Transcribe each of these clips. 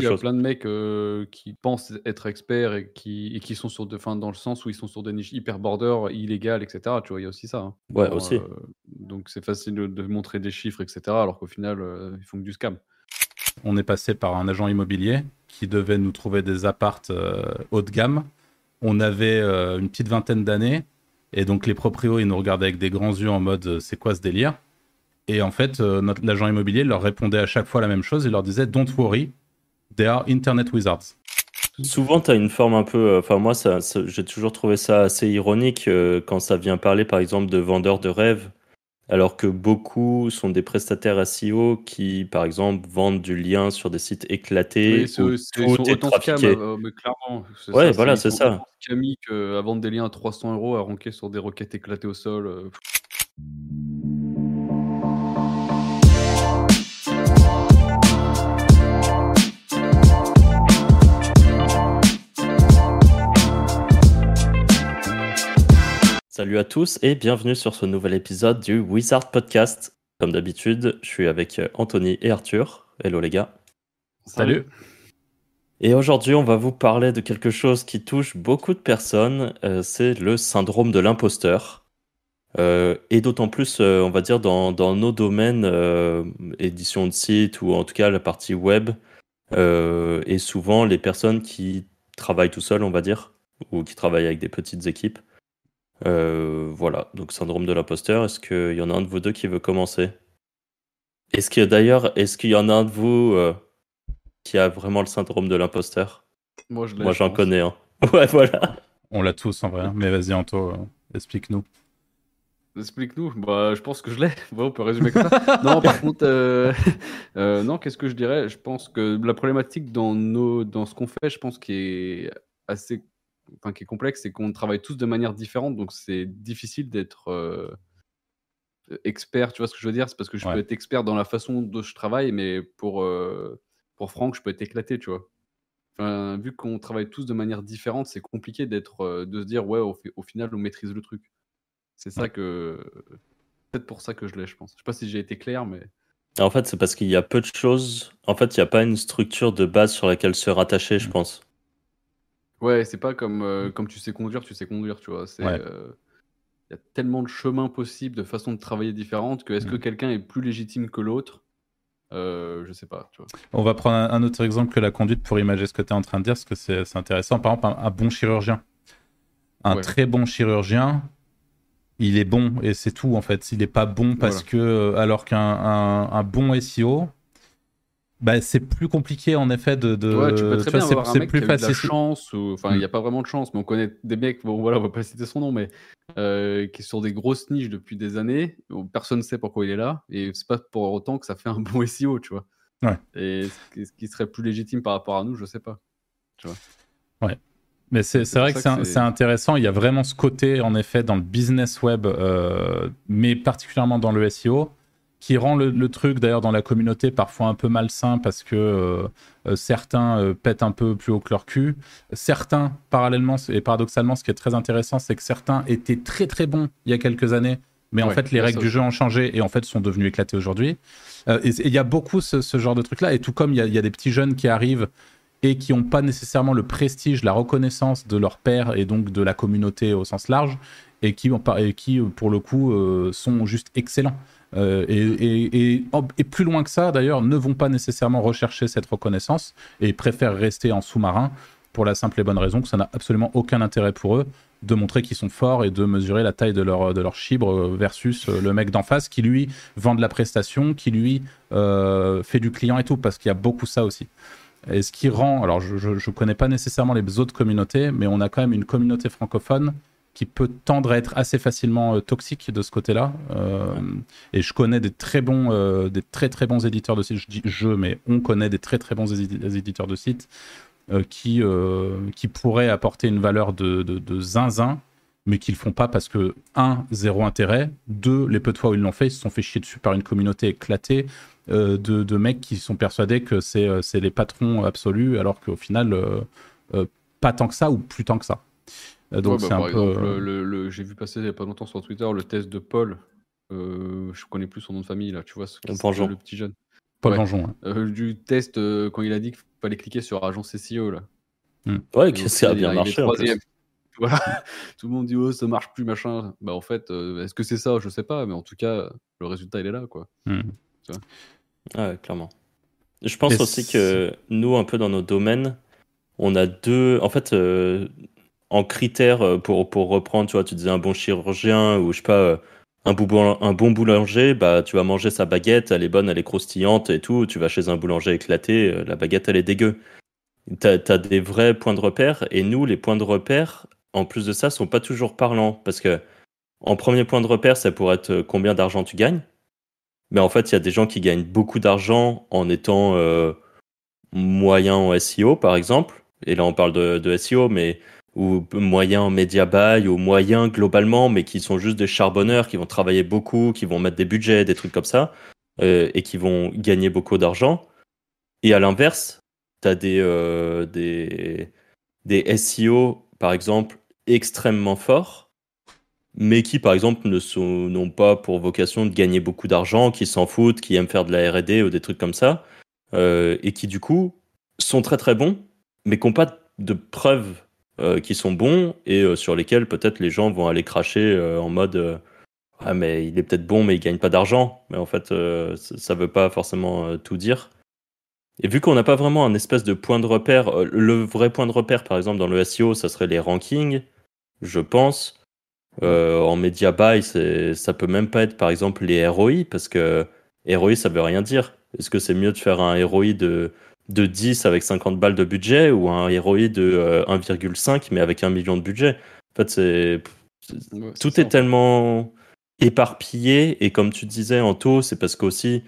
quelque il y a chose. plein de mecs euh, qui pensent être experts et qui, et qui sont sur de, enfin, dans le sens où ils sont sur des niches hyper border, illégales, etc. Tu vois, il y a aussi ça. hein. Ouais, aussi. euh, donc c'est facile de, de montrer des chiffres, etc. Alors qu'au final, euh, ils font que du scam. On est passé par un agent immobilier qui devait nous trouver des appartes euh, haut de gamme. On avait euh, une petite vingtaine d'années et donc les proprios ils nous regardaient avec des grands yeux en mode euh, c'est quoi ce délire? Et en fait euh, notre l'agent immobilier leur répondait à chaque fois la même chose. Il leur disait don't worry, they are internet wizards. Souvent, tu as une forme un peu. euh, Enfin, moi, ça, ça- j'ai toujours trouvé ça assez ironique euh, quand ça vient parler, par exemple, de vendeurs de rêves, alors que beaucoup sont des prestataires SEO qui, par exemple, vendent du lien sur des sites éclatés Oui, c'est- où c'est- tout est autant scam, trafiqué. euh, mais clairement. c'est Ouais, ça, voilà, c'est ça. scammy qu'à vendre des liens à 300 euros à ronquer sur des roquettes éclatées au sol. Salut à tous et bienvenue sur ce nouvel épisode du Wizard Podcast. Comme d'habitude, je suis avec euh, Anthony et Arthur. Hello les gars. Salut. Et aujourd'hui, on va vous parler de quelque chose qui touche beaucoup de personnes, euh, c'est le syndrome de l'imposteur. Euh, et d'autant plus, euh, on va dire, dans, dans nos domaines, édition de site ou en tout cas la partie web, et souvent les personnes qui travaillent tout seuls, on va dire, ou qui travaillent avec des petites équipes. Euh, voilà, donc syndrome de l'imposteur, est-ce qu'il y en a un de vous deux qui veut commencer? Est-ce qu'il y a d'ailleurs, est-ce qu'il y en a un de vous euh, qui a vraiment le syndrome de l'imposteur? Moi, je j'en connais un. Ouais, voilà. On l'a tous en vrai. hein. Mais vas-y Anto, euh, explique-nous. Explique-nous. Bah, je pense que je l'ai. Bon, on peut résumer comme ça. non, par contre, euh, euh, non, qu'est-ce que je dirais? Je pense que la problématique dans, nos, dans ce qu'on fait, je pense qui est assez, enfin, qui est complexe, c'est qu'on travaille tous de manière différente, donc c'est difficile d'être euh, expert. Tu vois ce que je veux dire? C'est parce que je Ouais. peux être expert dans la façon dont je travaille, mais pour euh, pour Franck, je peux être éclaté, tu vois. Enfin, vu qu'on travaille tous de manière différente, c'est compliqué d'être, euh, de se dire ouais, au, fi- au final, on maîtrise le truc. C'est ça Ouais. que. Peut-être pour ça que je l'ai, je pense. Je sais pas si j'ai été clair, mais. En fait, c'est parce qu'il y a peu de choses. En fait, il n'y a pas une structure de base sur laquelle se rattacher, je pense. Ouais, c'est pas comme, euh, comme tu sais conduire, tu sais conduire, tu vois. C'est. Ouais. euh, Il y a tellement de chemins possibles, de façons de travailler différentes, que est-ce que Mm. quelqu'un est plus légitime que l'autre? Euh, Je sais pas, tu vois. On va prendre un, un autre exemple que la conduite pour imager ce que tu es en train de dire, parce que c'est c'est intéressant. Par exemple, un, un bon chirurgien. Un Ouais. très bon chirurgien, il est bon et c'est tout en fait. Il n'est pas bon parce Voilà. que, alors qu'un un, un bon SEO, bah, c'est plus compliqué en effet de. de Ouais, tu peux très tu bien vois, avoir un mec plus qui a eu de la chance, ou... enfin, il n'y a pas vraiment de chance, mais on connaît des mecs, bon voilà, on va pas citer son nom, mais euh, qui est sur des grosses niches depuis des années, où personne ne sait pourquoi il est là, et c'est pas pour autant que ça fait un bon SEO, tu vois. Ouais. Et ce qui- serait plus légitime par rapport à nous, je sais pas. Mais c'est vrai que c'est intéressant. Il y a vraiment ce côté, en effet, dans le business web, euh, mais particulièrement dans le SEO, qui rend le, le truc, d'ailleurs, dans la communauté, parfois un peu malsain parce que euh, euh, certains euh, pètent un peu plus haut que leur cul. Certains, parallèlement et paradoxalement, ce qui est très intéressant, c'est que certains étaient très très bons il y a quelques années. Mais en fait, les règles ça du jeu ont changé et en fait sont devenus éclatés aujourd'hui. Euh, et il y a beaucoup ce, ce genre de truc-là. Et tout comme il y, y a des petits jeunes qui arrivent et qui n'ont pas nécessairement le prestige, la reconnaissance de leur père et donc de la communauté au sens large, et qui, et qui pour le coup, euh, sont juste excellents. Euh, et, et- oh, et plus loin que ça, d'ailleurs, ne vont pas nécessairement rechercher cette reconnaissance et préfèrent rester en sous-marin pour la simple et bonne raison que ça n'a absolument aucun intérêt pour eux de montrer qu'ils sont forts et de mesurer la taille de leur, de leur chibre euh, versus euh, le mec d'en face qui, lui, vend de la prestation, qui, lui, euh, fait du client et tout, parce qu'il y a beaucoup ça aussi. Et ce qui rend, alors je ne connais pas nécessairement les autres communautés, mais on a quand même une communauté francophone qui peut tendre à être assez facilement euh, toxique de ce côté-là. Euh, Et je connais des très bons, euh, des très très bons éditeurs de sites. Je dis je, mais on connaît des très très bons édi- éditeurs de sites qui qui pourraient apporter une valeur de, de, de zinzin, mais qu'ils font pas parce que un zéro intérêt, deux les peu de fois où ils l'ont fait, ils se sont fait chier dessus par une communauté éclatée de, de mecs qui sont persuadés que c'est c'est les patrons absolus, alors qu'au final, pas tant que ça ou plus tant que ça. Euh, donc Ouais, bah, c'est un par peu. exemple, euh, le, le- j'ai vu passer il y a pas longtemps sur Twitter le test de Paul. Euh, je connais plus son nom de famille là, tu vois, ce qui- Vengeant. le petit jeune. Paul ouais. Vengeon. hein. Euh, du test euh, quand il a dit que fallait cliquer sur agence SEO là. Ouais, que ça a bien marché. En plus. Voilà. Tout le monde dit oh ça marche plus machin. Bah en fait, euh, est-ce que c'est ça? Je sais pas, mais en tout cas, le résultat il est là quoi. Hmm. Ouais, clairement. Je pense aussi que nous, un peu dans nos domaines, on a deux. En fait, euh, en critères euh, pour, reprendre, tu vois, tu disais un bon chirurgien ou je sais pas, un, un bon boulanger, bah tu vas manger sa baguette, elle est bonne, elle est croustillante et tout. Tu vas chez un boulanger éclaté, la baguette elle est dégueu. T'as as des vrais points de repère et nous, les points de repère, en plus de ça, sont pas toujours parlants. Parce que, en premier point de repère, ça pourrait être euh, combien d'argent tu gagnes. Mais en fait, il y a des gens qui gagnent beaucoup d'argent en étant euh, moyen en SEO, par exemple. Et là, on parle de, SEO, mais ou moyen en media buy, ou moyen globalement, mais qui sont juste des charbonneurs, qui vont travailler beaucoup, qui vont mettre des budgets, des trucs comme ça, euh, et qui vont gagner beaucoup d'argent. Et à l'inverse, tu as des, des, des SEO, par exemple, extrêmement forts, mais qui, par exemple, ne n'ont pas pour vocation de gagner beaucoup d'argent, qui s'en foutent, qui aiment faire de la RD ou des trucs comme ça, euh, et qui, du coup, sont très très bons, mais qui n'ont pas de preuves euh, qui sont bons et euh, sur lesquels peut-être les gens vont aller cracher en mode Ah, mais il est peut-être bon, mais il gagne pas d'argent. Mais en fait, ça veut pas forcément tout dire. Et vu qu'on n'a pas vraiment un espèce de point de repère, le vrai point de repère, par exemple, dans le SEO, ça serait les rankings je pense. Euh, en media buy, ça peut même pas être par exemple les ROI, parce que ROI ça veut rien dire. Est-ce que c'est mieux de faire un ROI de, de 10 avec 50 balles de budget ou un ROI de 1,5 euh, mais avec un million de budget En fait, c'est. tout est, tellement éparpillé et comme tu disais Anto, c'est parce qu'aussi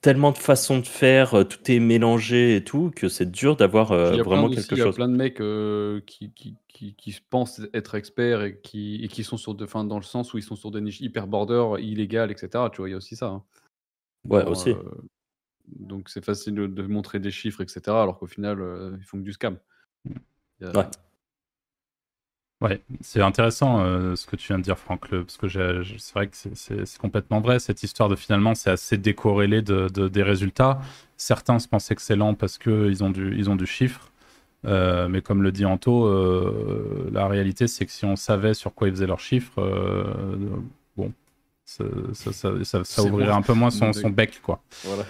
tellement de façons de faire, euh, tout est mélangé et tout, que c'est dur d'avoir vraiment quelque chose. Il y a plein de mecs qui, qui, qui, pensent être experts et qui, et qui sont sur de, fin, dans le sens où ils sont sur des niches hyper border, illégales, etc. Tu vois, il y a aussi ça. Hein. Ouais, aussi. Euh, donc c'est facile de, montrer des chiffres, etc. Alors qu'au final, euh, ils font que du scam. Ouais. Ouais, c'est intéressant euh, ce que tu viens de dire, Franck, parce que c'est vrai que c'est complètement vrai. Cette histoire de finalement, c'est assez décorrélé de, des résultats. Certains se pensent excellents parce qu'ils ont, du, ils ont du chiffre. Euh, mais comme le dit Anto, la réalité c'est que si on savait sur quoi ils faisaient leurs chiffres, bon, ça, ça, ouvrirait un peu moins son, son bec, quoi. Voilà.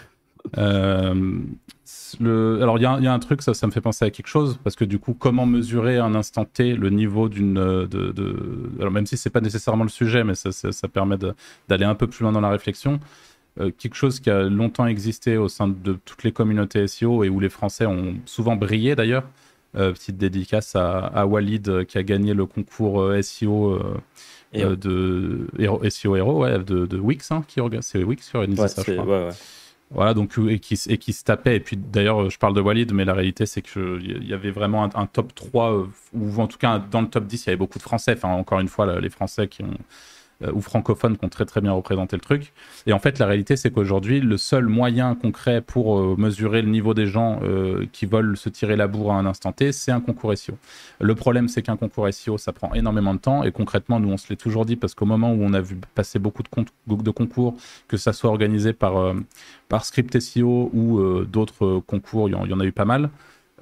Le... Alors, il y, y, a un truc, ça, ça me fait penser à quelque chose, parce que du coup, comment mesurer à un instant T le niveau d'une. De, de... Alors, même si c'est pas nécessairement le sujet, mais ça, ça permet d'aller un peu plus loin dans la réflexion. quelque chose qui a longtemps existé au sein de toutes les communautés SEO et où les Français ont souvent brillé d'ailleurs, euh, petite dédicace à, Walid euh, qui a gagné le concours euh, SEO. de SEO Hero, ouais, de, de Wix, hein, qui c'est Wix qui organise ça, je crois. Voilà, donc, et qui, et qui se tapait. Et puis d'ailleurs, je parle de Walid, mais la réalité, c'est qu'il y avait vraiment un, un, top 3, ou en tout cas dans le top 10, il y avait beaucoup de Français. Enfin, encore une fois, les Français qui ont, euh, ou francophones qui ont très très bien représenté le truc. Et en fait, la réalité, c'est qu'aujourd'hui, le seul moyen concret pour euh, mesurer le niveau des gens euh, qui veulent se tirer la bourre à un instant T, c'est un concours SEO. Le problème, c'est qu'un concours SEO, ça prend énormément de temps. Et concrètement, nous, on se l'est toujours dit parce qu'au moment où on a vu passer beaucoup de, concours, que ça soit organisé par, par Script SEO ou d'autres concours, il y, en a eu pas mal.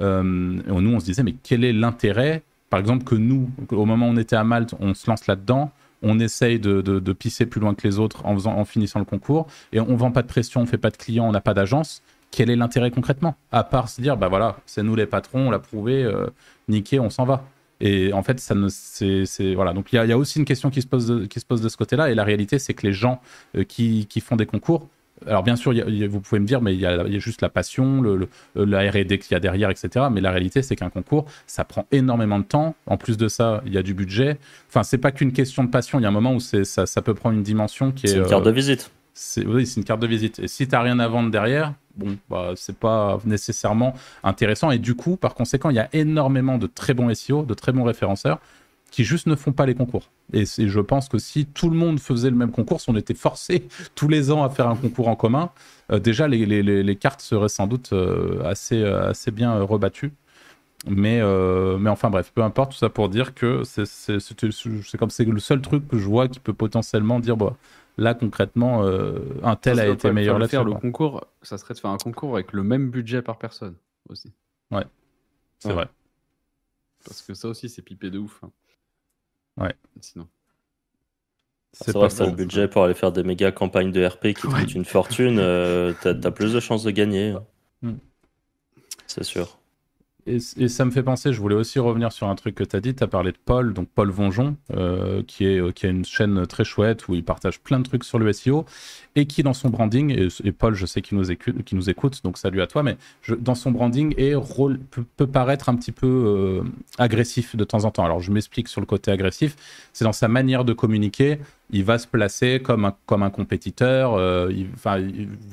nous, on se disait, mais quel est l'intérêt? Par exemple, que nous, au moment où on était à Malte, on se lance là-dedans, on essaye de, pisser plus loin que les autres en, finissant le concours, et on vend pas de pression, on fait pas de clients, on n'a pas d'agence. Quel est l'intérêt concrètement? À part se dire, bah voilà, c'est nous les patrons, on l'a prouvé, euh, niqué, on s'en va. Et en fait, ça ne, c'est, voilà. Donc il y, a aussi une question qui se pose de, ce côté-là. Et la réalité, c'est que les gens euh, qui, font des concours, alors bien sûr, vous pouvez me dire, mais il y, a, juste la passion, le, la R&D qu'il y a derrière, etc. Mais la réalité, c'est qu'un concours, ça prend énormément de temps. En plus de ça, il y a du budget. Enfin, c'est pas qu'une question de passion. Il y a un moment où ça, ça peut prendre une dimension qui est. C'est une carte de euh, visite. oui, c'est une carte de visite. Et si tu n'as rien à vendre derrière, bon, bah, c'est pas nécessairement intéressant. Et du coup, par conséquent, il y a énormément de très bons SEO, de très bons référenceurs qui juste ne font pas les concours. Et je pense que si tout le monde faisait le même concours, si on était forcé tous les ans à faire un concours en commun, euh, déjà les, les, les, cartes seraient sans doute euh, assez, euh, assez bien rebattues. Mais, mais enfin bref, peu importe, tout ça pour dire que c'est comme c'est le seul truc que je vois qui peut potentiellement dire bah, là concrètement un tel a été meilleur là faire le concours ça serait de faire un concours avec le même budget par personne aussi C'est Ouais. vrai. Parce que ça aussi, c'est pipé de ouf. hein. Ouais. Sinon. C'est pas vrai que le budget pour aller faire des méga campagnes de RP qui te Ouais. coûtent une fortune, euh, t'as as plus de chances de gagner. Hmm. C'est sûr. Et, ça me fait penser, je voulais aussi revenir sur un truc que tu as dit. Tu as parlé de Paul, donc Paul Vonjon, euh, qui, est, euh, qui a une chaîne très chouette où il partage plein de trucs sur le SEO et qui, dans son branding, et, Paul, je sais qu'il nous, écoute, donc salut à toi, mais dans son branding, est peut paraître un petit peu euh, agressif de temps en temps. Alors, je m'explique sur le côté agressif. C'est dans sa manière de communiquer. Il va se placer comme un, compétiteur. euh,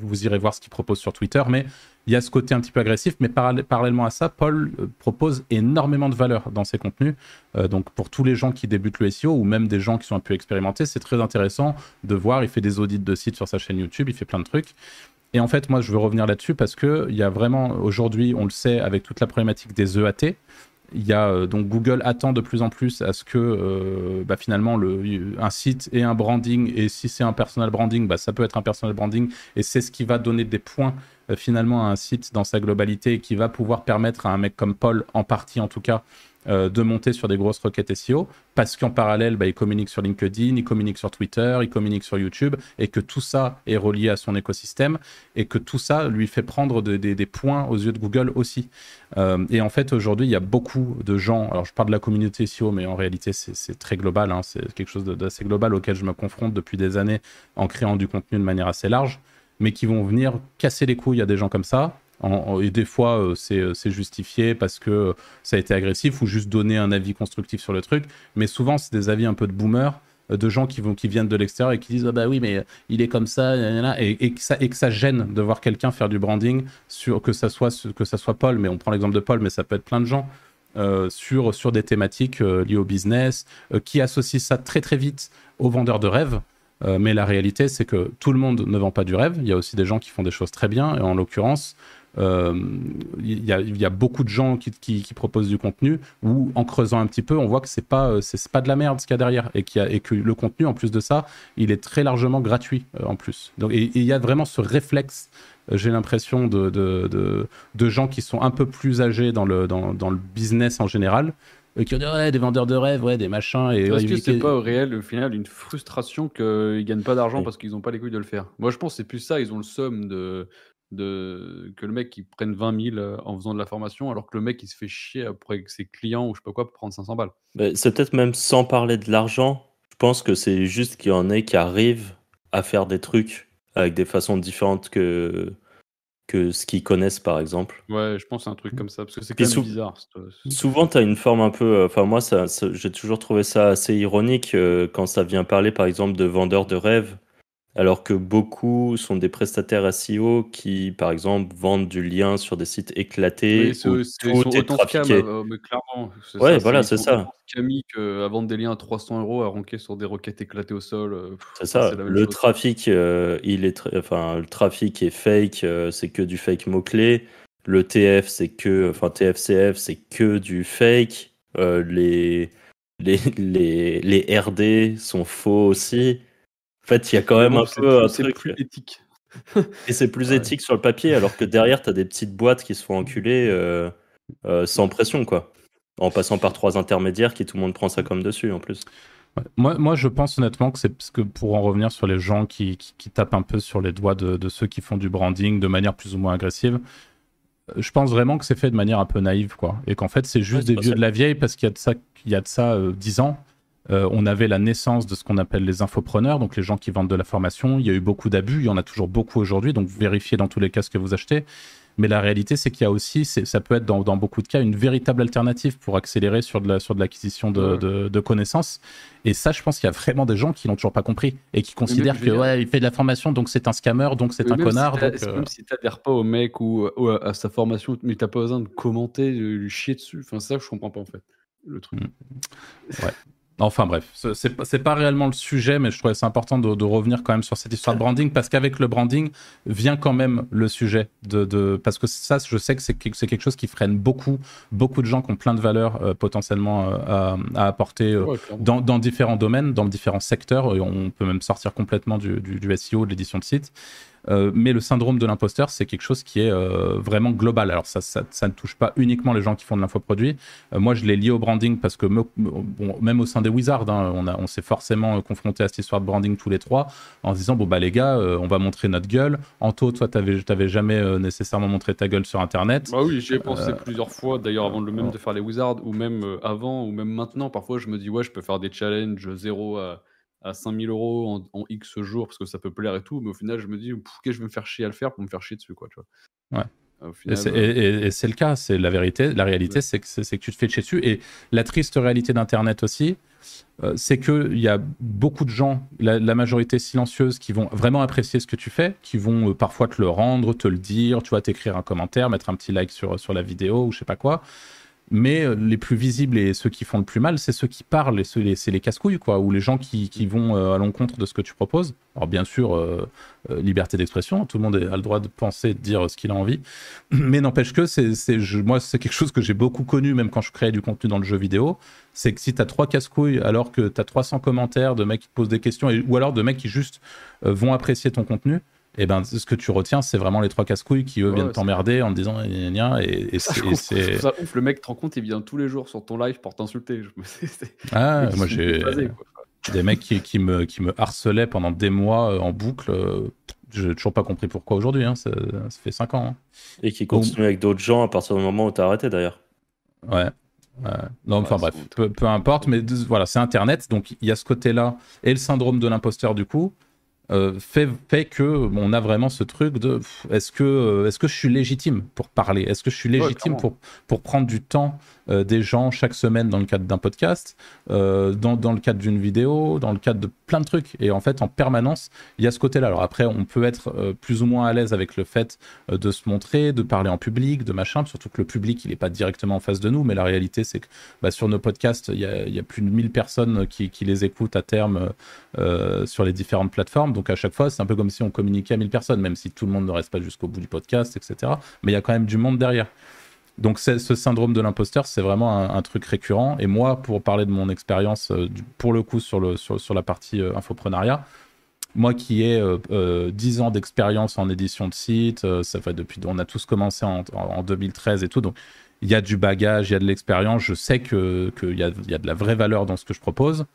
vous irez voir ce qu'il propose sur Twitter, mais il y a ce côté un petit peu agressif, mais parallè- parallèlement à ça, Paul euh, propose énormément de valeur dans ses contenus. Euh, donc pour tous les gens qui débutent le SEO ou même des gens qui sont un peu expérimentés, c'est très intéressant de voir. Il fait des audits de sites sur sa chaîne YouTube, il fait plein de trucs. Et en fait, moi, je veux revenir là-dessus parce que il y a vraiment aujourd'hui, on le sait, avec toute la problématique des EAT. Euh, donc Google attend de plus en plus à ce que euh, bah, finalement le, un site ait un branding et si c'est un personal branding, bah, ça peut être un personal branding et c'est ce qui va donner des points euh, finalement à un site dans sa globalité et qui va pouvoir permettre à un mec comme Paul, en partie en tout cas, euh, de monter sur des grosses requêtes SEO parce qu'en parallèle, bah, il communique sur LinkedIn, il communique sur Twitter, il communique sur YouTube et que tout ça est relié à son écosystème et que tout ça lui fait prendre de- des- points aux yeux de Google aussi. Euh, et en fait, aujourd'hui, il y a beaucoup de gens. Alors, je parle de la communauté SEO, mais en réalité, c'est très global. hein, c'est quelque chose d'assez global auquel je me confronte depuis des années en créant du contenu de manière assez large, mais qui vont venir casser les couilles à des gens comme ça. Et des fois, euh, c'est euh, c'est justifié parce que euh, ça a été agressif ou juste donner un avis constructif sur le truc. Mais souvent, c'est des avis un peu de boomer, de gens qui, vont, qui viennent de l'extérieur et qui disent ah bah oui, mais il est comme ça, et, et que ça, et que ça gêne de voir quelqu'un faire du branding, sur, que, ça soit, que ça soit Paul, mais on prend l'exemple de Paul, mais ça peut être plein de gens. sur, sur des thématiques liées au business, qui associent ça très très vite aux vendeurs de rêves. Mais la réalité, c'est que tout le monde ne vend pas du rêve. Il y a aussi des gens qui font des choses très bien. Et en l'occurrence, euh, il y, a, il y a beaucoup de gens qui, qui- qui proposent du contenu où, en creusant un petit peu, on voit que c'est pas, euh, c'est pas de la merde ce qu'il y a derrière et, qu'il y a- et que le contenu, en plus de ça, il est très largement gratuit euh, en plus. Donc, et, il y a vraiment ce réflexe, j'ai l'impression, de, de, de, de gens qui sont un peu plus âgés dans le, dans, dans le business en général. qui ont dit ouais des vendeurs de rêves ouais des machins et Est-ce ouais, que c'est pas au réel, au final, une frustration qu'ils gagnent pas d'argent Oui. parce qu'ils n'ont pas les couilles de le faire Moi, je pense que c'est plus ça. Ils ont le somme de, de que le mec il prenne 20 000 euh, en faisant de la formation, alors que le mec il se fait chier après avec ses clients ou je sais pas quoi pour prendre 500 balles. Mais c'est peut-être même sans parler de l'argent. Je pense que c'est juste qu'il y en ait qui arrivent à faire des trucs avec des façons différentes que, que ce qu'ils connaissent, par exemple. Ouais, je pense c'est un truc comme ça parce que c'est quand même bizarre. c'est- Souvent, tu as une forme un peu. euh, Enfin, moi, ça, ça- j'ai toujours trouvé ça assez ironique euh, quand ça vient parler, par exemple, de vendeurs de rêves, alors que beaucoup sont des prestataires SEO qui, par exemple, vendent du lien sur des sites éclatés Oui, c'est- où sont tout est trafiqué. euh, mais clairement. Ouais, ça, voilà, c'est ça. scammy qu'à vendre des liens à 300 euros à ronquer sur des requêtes éclatées au sol. euh, C'est ça. Le chose. trafic, euh, il est, enfin, le trafic est fake. euh, c'est que du fake mot clé. Le TF, c'est que, enfin, TFCF, c'est que du fake. Euh, les, les, les, les RD sont faux aussi. En fait, il y a quand même un peu plus- un c'est plus éthique. Et c'est plus Ouais. éthique sur le papier, alors que derrière, tu as des petites boîtes qui se font enculer euh, euh, sans pression, quoi. En passant par trois intermédiaires qui tout le monde prend ça comme dessus, en plus. Ouais. Moi, moi, je pense honnêtement que c'est parce que pour en revenir sur les gens qui, qui, qui tapent un peu sur les doigts de, de ceux qui font du branding de manière plus ou moins agressive, euh, je pense vraiment que c'est fait de manière un peu naïve, quoi. Et qu'en fait, c'est juste Ouais, des vieux ça. de la vieille parce qu'il y a de ça, il y a de ça euh, 10 ans. Euh, on avait la naissance de ce qu'on appelle les infopreneurs, donc les gens qui vendent de la formation. Il y a eu beaucoup d'abus, il y en a toujours beaucoup aujourd'hui, donc vérifiez dans tous les cas ce que vous achetez. Mais la réalité, c'est qu'il y a aussi, ça peut être dans, dans beaucoup de cas, une véritable alternative pour accélérer sur de la- sur de l'acquisition de, Ouais. connaissances. Et ça, je pense qu'il y a vraiment des gens qui l'ont toujours pas compris et qui considèrent que dire- ouais, il fait de la formation, donc c'est un scammer, donc c'est un connard. Si t'as- donc, c'est euh, Même si t'adhères pas au mec ou, ou à, à sa formation, mais t'as pas besoin de commenter, de lui chier dessus. Enfin, ça, je comprends pas en fait. Le truc. Mm. Enfin bref, ce- c'est pas, réellement le sujet, mais je trouvais c'est important de, de revenir quand même sur cette histoire de branding parce qu'avec le branding vient quand même le sujet de, de- parce que ça, je sais que c'est que- c'est quelque chose qui freine beaucoup, beaucoup de gens qui ont plein de valeurs euh, potentiellement euh, à, à apporter euh, Ouais, clairement. dans, dans différents domaines, dans différents secteurs. Et on peut même sortir complètement du, du, du SEO, de l'édition de site. Euh, mais le syndrome de l'imposteur, c'est quelque chose qui est euh, vraiment global. Alors ça, ça, ne touche pas uniquement les gens qui font de l'infoproduit. Euh, moi, je l'ai lié au branding parce que même au sein des Wizards, hein, on, on s'est forcément confronté à cette histoire de branding tous les trois en se disant, bon, bah les gars, on va montrer notre gueule. Anto, toi, tu n'avais jamais nécessairement montré ta gueule sur Internet. Bah oui, j'y ai pensé plusieurs fois, d'ailleurs, avant le même de faire les Wizards, ou même avant, ou même maintenant. Parfois, je me dis, ouais, je peux faire des challenges zéro à à 5000 euros en, X jours parce que ça peut plaire et tout, mais au final, je me dis, pourquoi je vais me faire chier à le faire pour me faire chier dessus, quoi, tu vois. Ouais. Euh, et c'est le cas, c'est la vérité. La réalité, c'est que, que tu te fais chier dessus. Et la triste réalité d'Internet aussi, euh, c'est qu'il y a beaucoup de gens, la, majorité silencieuse, qui vont vraiment apprécier ce que tu fais, qui vont euh, parfois te le rendre, te le dire, tu vas t'écrire un commentaire, mettre un petit like sur, sur la vidéo ou je sais pas quoi. Mais euh, les plus visibles et ceux qui font le plus mal, c'est ceux qui parlent, et c'est les casse-couilles, quoi, ou les gens qui, qui vont euh, à l'encontre de ce que tu proposes. Alors bien sûr, euh, liberté d'expression, tout le monde a le droit de penser, de dire ce qu'il a envie, mais n'empêche que c'est, moi c'est quelque chose que j'ai beaucoup connu, même quand je créais du contenu dans le jeu vidéo, c'est que si tu as trois casse-couilles alors que tu as 300 commentaires de mecs qui te posent des questions, ou alors de mecs qui juste vont apprécier ton contenu, et eh ben ce que tu retiens, c'est vraiment les trois casse-couilles qui eux viennent t'emmerder en te disant gna, gna, et, et c'est ça ouf. Le mec, te rend compte, il vient tous les jours sur ton live pour t'insulter. Ah, moi j'ai des mecs qui, qui, me, qui me harcelaient pendant des mois euh, en boucle. Euh, je n'ai toujours pas compris pourquoi aujourd'hui. Hein, ça, ça, fait 5 ans. Hein. Et qui continue avec d'autres gens à partir du moment où tu as arrêté d'ailleurs. Ouais. non, enfin bref, peu, peu, importe, mais voilà, c'est Internet, donc il y a ce côté-là et le syndrome de l'imposteur du coup. Euh, fait, fait que on a vraiment ce truc de est-ce que, euh, est-ce que je suis légitime pour parler? Est-ce que je suis légitime pour, pour prendre du temps euh, des gens chaque semaine dans le cadre d'un podcast, dans, dans, le cadre d'une vidéo, dans le cadre de plein de trucs Et en fait, en permanence, il y a ce côté-là. Alors après, on peut être plus ou moins à l'aise avec le fait de se montrer, de parler en public, de machin, surtout que le public, il n'est pas directement en face de nous, mais la réalité, c'est que bah, sur nos podcasts, il y a, plus de 1000 personnes qui, qui les écoutent à terme sur les différentes plateformes. Donc à chaque fois, c'est un peu comme si on communiquait à 1000 personnes, même si tout le monde ne reste pas jusqu'au bout du podcast, etc. Mais il y a quand même du monde derrière. Donc ce syndrome de l'imposteur, c'est vraiment un, truc récurrent. Et moi, pour parler de mon expérience, euh, pour le coup, sur, le, sur, la partie euh, infoprenariat, moi qui ai 10 euh, ans d'expérience en édition de site, ça fait depuis, on a tous commencé en, 2013 et tout, donc il y a du bagage, il y a de l'expérience, je sais qu'il y, a, y a de la vraie valeur dans ce que je propose.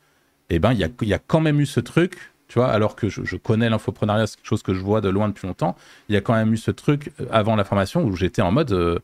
Et eh ben, il y a, y a quand même eu ce truc tu vois, alors que je, connais l'infoprenariat, c'est quelque chose que je vois de loin depuis longtemps, il y a quand même eu ce truc euh, avant la formation où j'étais en mode euh,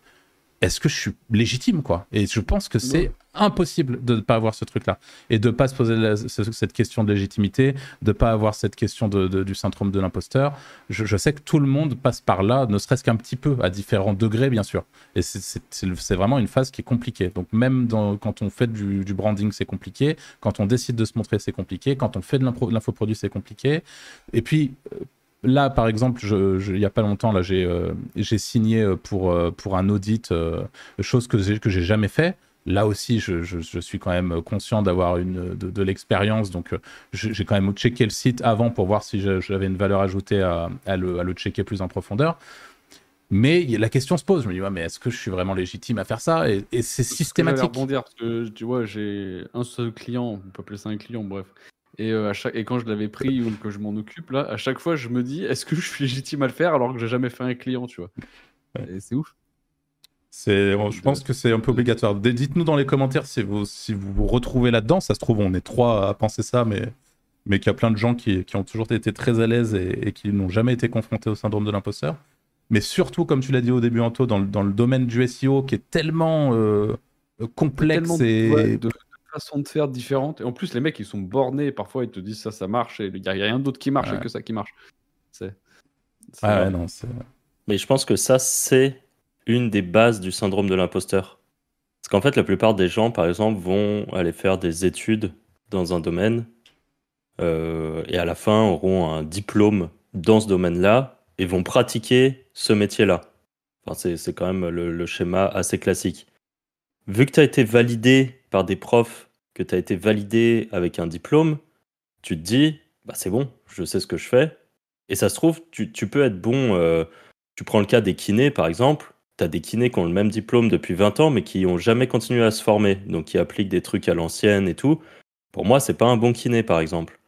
est-ce que je suis légitime quoi? Et je pense que c'est impossible de ne pas avoir ce truc-là et de ne pas se poser cette question de légitimité, de ne pas avoir cette question de, du syndrome de l'imposteur. Je, sais que tout le monde passe par là, ne serait-ce qu'un petit peu, à différents degrés bien sûr. Et c'est vraiment une phase qui est compliquée. Donc même quand on fait du, du branding, c'est compliqué. Quand on décide de se montrer, c'est compliqué. Quand on fait de l'infoproduit, c'est compliqué. Et puis euh, là, par exemple, il n'y a pas longtemps, là, j'ai euh, signé euh, pour, euh, pour un audit, chose que j'ai que j'ai jamais fait. Là aussi, je, je, suis quand même conscient d'avoir une de, l'expérience, donc j'ai quand même checké le site avant pour voir si j'avais une valeur ajoutée à, à, le, à, le, checker plus en profondeur. Mais la question se pose, je me dis, mais est-ce que je suis vraiment légitime à faire ça? Et, c'est systématique. Je vais rebondir parce que tu vois, j'ai un seul client, on peut appeler ça un client, bref, et, euh, à chaque... et quand je l'avais pris ou que je m'en occupe, là, à chaque fois, je me dis, est-ce que je suis légitime à le faire alors que j'ai jamais fait un client, tu vois Et c'est ouf. C'est, je pense que c'est un peu obligatoire. Dites-nous dans les commentaires si vous, si vous vous retrouvez là-dedans. Ça se trouve, on est trois à penser ça, mais, mais qu'il y a plein de gens qui, qui ont toujours été très à l'aise et, qui n'ont jamais été confrontés au syndrome de l'imposteur. Mais surtout, comme tu l'as dit au début, Anto, dans, dans le domaine du SEO qui est tellement euh, complexe et façons de faire différentes. Et en plus, les mecs, ils sont bornés. Parfois, ils te disent ça, ça marche. Et il n'y a rien d'autre qui marche que ça qui marche. C'est. Ah non, Mais je pense que ça, c'est une des bases du syndrome de l'imposteur. Parce qu'en fait, la plupart des gens, par exemple, vont aller faire des études dans un domaine euh, et à la fin auront un diplôme dans ce domaine-là et vont pratiquer ce métier-là. Enfin, c'est quand même le, le, schéma assez classique. Vu que tu as été validé par des profs que tu as été validé avec un diplôme, tu te dis, bah c'est bon, je sais ce que je fais. Et ça se trouve, tu, peux être bon. Euh, tu prends le cas des kinés, par exemple. Tu as des kinés qui ont le même diplôme depuis 20 ans, mais qui n'ont jamais continué à se former. Donc, qui appliquent des trucs à l'ancienne et tout. Pour moi, c'est pas un bon kiné, par exemple.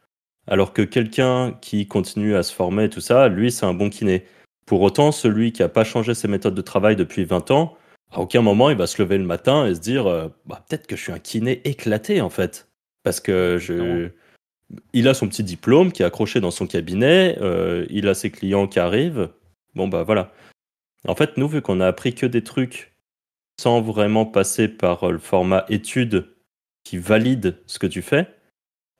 Alors que quelqu'un qui continue à se former tout ça, lui, c'est un bon kiné. Pour autant, celui qui n'a pas changé ses méthodes de travail depuis 20 ans, à aucun moment il va se lever le matin et se dire euh, bah, peut-être que je suis un kiné éclaté en fait. Parce que je. Il a son petit diplôme qui est accroché dans son cabinet, euh, il a ses clients qui arrivent. Bon, bah voilà. En fait, nous, vu qu'on a appris que des trucs sans vraiment passer par le format étude qui valide ce que tu fais,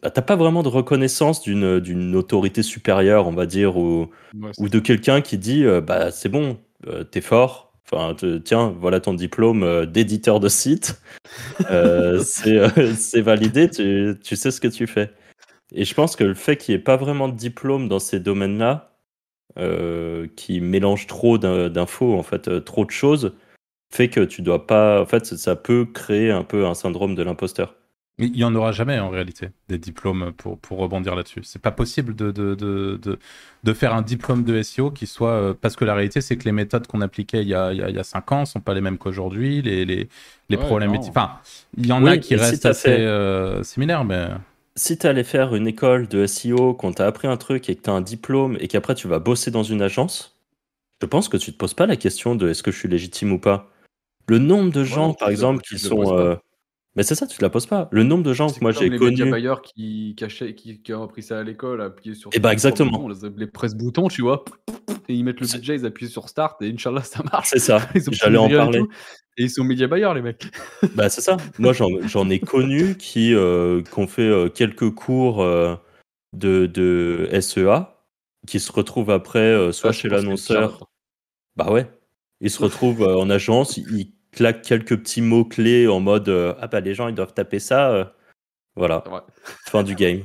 bah, t'as pas vraiment de reconnaissance d'une autorité supérieure, on va dire, ou, ou de quelqu'un qui dit euh, bah c'est bon, euh, t'es fort. Enfin, tiens, voilà ton diplôme euh, d'éditeur de site. c'est validé, tu, tu, sais ce que tu fais. Et je pense que le fait qu'il n'y ait pas vraiment de diplôme dans ces domaines-là, qui mélange trop d'infos, en fait, trop de choses, fait que tu dois pas. En fait, ça peut créer un peu un syndrome de l'imposteur. Il n'y en aura jamais en réalité des diplômes pour, pour rebondir là-dessus. C'est pas possible de, de, de, de, faire un diplôme de SEO qui soit. Euh, parce que la réalité, c'est que les méthodes qu'on appliquait il y a, il y a, cinq ans ne sont pas les mêmes qu'aujourd'hui. Les, les, les problèmes. Enfin, il y en a qui restent assez euh, similaires, mais. Si tu allais faire une école de SEO, qu'on t'a appris un truc et que tu as un diplôme et qu'après tu vas bosser dans une agence, je pense que tu te poses pas la question de est-ce que je suis légitime ou pas. Le nombre de gens, par exemple, qui sont. Mais c'est ça, tu te la poses pas. Le nombre de gens que moi j'ai connus. les bailleurs qui, cachaient, qui, qui ont appris ça à l'école, appuyer sur. Et eh bah ben, exactement. les presse-boutons, tu vois. Et ils mettent le budget, ils appuient sur Start et Inch'Allah ça marche. C'est ça. J'allais en parler. Et, ils sont média buyers, les mecs. Bah c'est ça. Moi j'en ai connu qui, euh, ont fait euh, quelques cours euh, de, de, SEA, qui se retrouvent après soit ah, chez l'annonceur. Bah ouais. Ils se retrouvent en agence, ils claque quelques petits mots-clés en mode euh, Ah bah les gens ils doivent taper ça. Euh, voilà. Fin du game.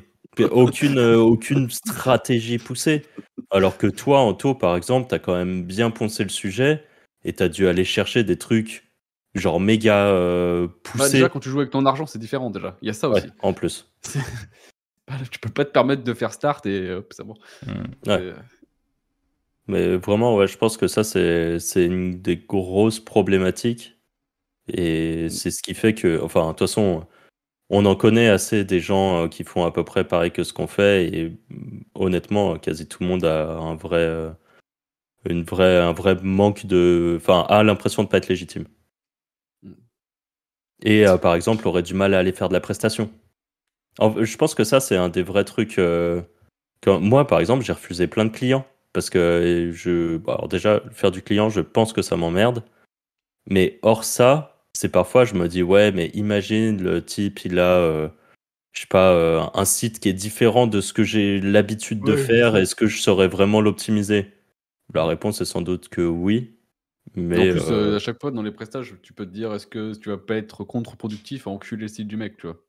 Aucune, euh, aucune stratégie poussée. Alors que toi, Anto, par exemple, t'as quand même bien poncé le sujet et t'as dû aller chercher des trucs genre méga bah, poussés. déjà, quand tu joues avec ton argent, c'est différent déjà. Il y a ça aussi. en plus. tu peux pas te permettre de faire start et hop, c'est bon. Mmh. Mais vraiment, ouais, je pense que ça, c'est une des grosses problématiques et mmh. c'est ce qui fait que, enfin, de toute façon, on en connaît assez des gens euh, qui font à peu près pareil que ce qu'on fait. Et mmh, honnêtement, quasi tout le monde a un vrai, euh, une vraie, un vrai manque de. Enfin, a l'impression de ne pas être légitime. Mmh. Et euh, par exemple, aurait du mal à aller faire de la prestation. je pense que ça, c'est un des vrais trucs. moi, par exemple, j'ai refusé plein de clients. Parce que je. alors déjà, faire du client, je pense que ça m'emmerde. Mais hors ça, c'est parfois, je me dis, ouais, mais imagine le type, il a, euh, je sais pas, euh, un site qui est différent de ce que j'ai l'habitude de faire. Est-ce que je saurais vraiment l'optimiser? La réponse est sans doute que oui. Mais en plus, euh, à chaque fois dans les prestages, tu peux te dire, est-ce que tu vas pas être contre-productif à enculer le site du mec, tu vois?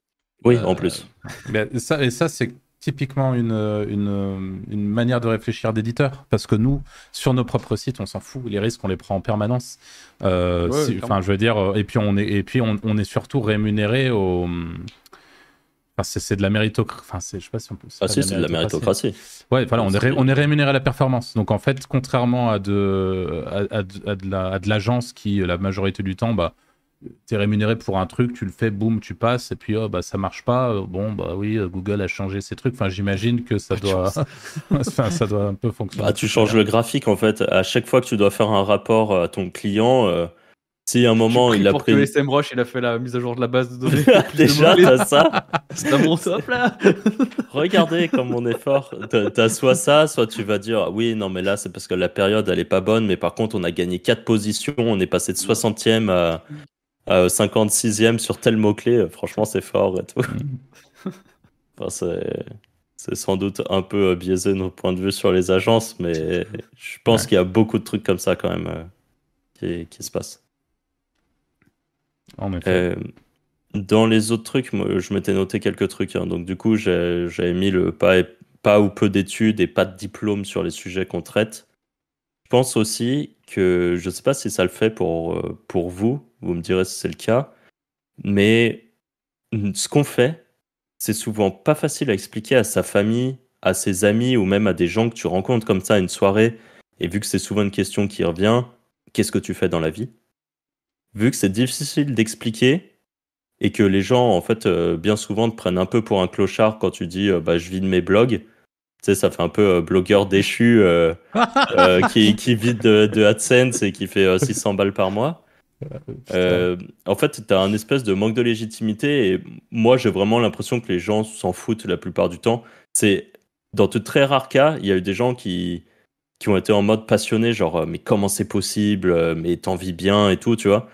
Oui, en plus. Mais ça, et ça, c'est typiquement une, une, une, manière de réfléchir d'éditeur. Parce que nous, sur nos propres sites, on s'en fout. Les risques, on les prend en permanence. Euh, enfin, je veux dire, euh, et puis on est, et puis on, on est surtout rémunéré au. Enfin, c'est de la méritocratie. Enfin, je sais pas si on peut. Ah si, c'est de la méritocratie. Ouais, voilà, on est, on est rémunéré à la performance. Donc en fait, contrairement à de, à, à de l'agence qui, la majorité du temps, bah, tu es rémunéré pour un truc, tu le fais, boum, tu passes, et puis oh, bah, ça marche pas. Euh, bon, bah oui, euh, Google a changé ses trucs. Enfin, j'imagine que ça doit... ça doit un peu fonctionner. Bah, tu changes le graphique en fait. À chaque fois que tu dois faire un rapport à ton client, euh, si à un moment il a pour pris. que SMrush il a fait la mise à jour de la base de données. Déjà, t'as ça. C'est un bon top là. Regardez comme on est fort. T'as soit ça, soit tu vas dire oui, non, mais là c'est parce que la période elle est pas bonne, mais par contre on a gagné 4 positions, on est passé de 60e à, 56e sur tel mot-clé, euh, franchement, c'est fort et tout. Mm. c'est sans doute un peu euh, biaisé notre point de vue sur les agences, mais je pense qu'il y a beaucoup de trucs comme ça quand même euh, qui, se passent. En effet. dans les autres trucs, moi, je m'étais noté quelques trucs. Hein. Donc, du coup, j'avais mis le pas, pas ou peu d'études et pas de diplôme sur les sujets qu'on traite. Je pense aussi que je ne sais pas si ça le fait pour, pour vous, vous me direz si c'est le cas. Mais ce qu'on fait, c'est souvent pas facile à expliquer à sa famille, à ses amis ou même à des gens que tu rencontres comme ça à une soirée. Et vu que c'est souvent une question qui revient, qu'est-ce que tu fais dans la vie? Vu que c'est difficile d'expliquer, et que les gens, en fait, euh, bien souvent te prennent un peu pour un clochard quand tu dis bah, je vide mes blogs. Sais, ça fait un peu blogueur déchu qui, qui vide de, de, AdSense et qui fait 600 balles par mois. en fait, tu as un espèce de manque de légitimité et moi, j'ai vraiment l'impression que les gens s'en foutent la plupart du temps. C'est dans de très rares cas, il y a eu des gens qui, qui ont été en mode passionné, genre, mais comment c'est possible, mais t'en vis bien et tout, tu vois.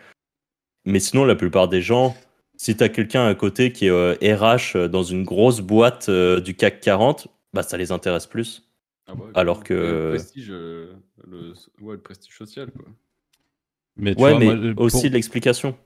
Mais sinon, la plupart des gens, si tu as quelqu'un à côté qui est RH euh, dans une grosse boîte euh, du CAC 40, bah, ça les intéresse plus. Ah bah Alors que. Le prestige, euh, le... prestige social, quoi. Mais ouais, mais aussi l'explication.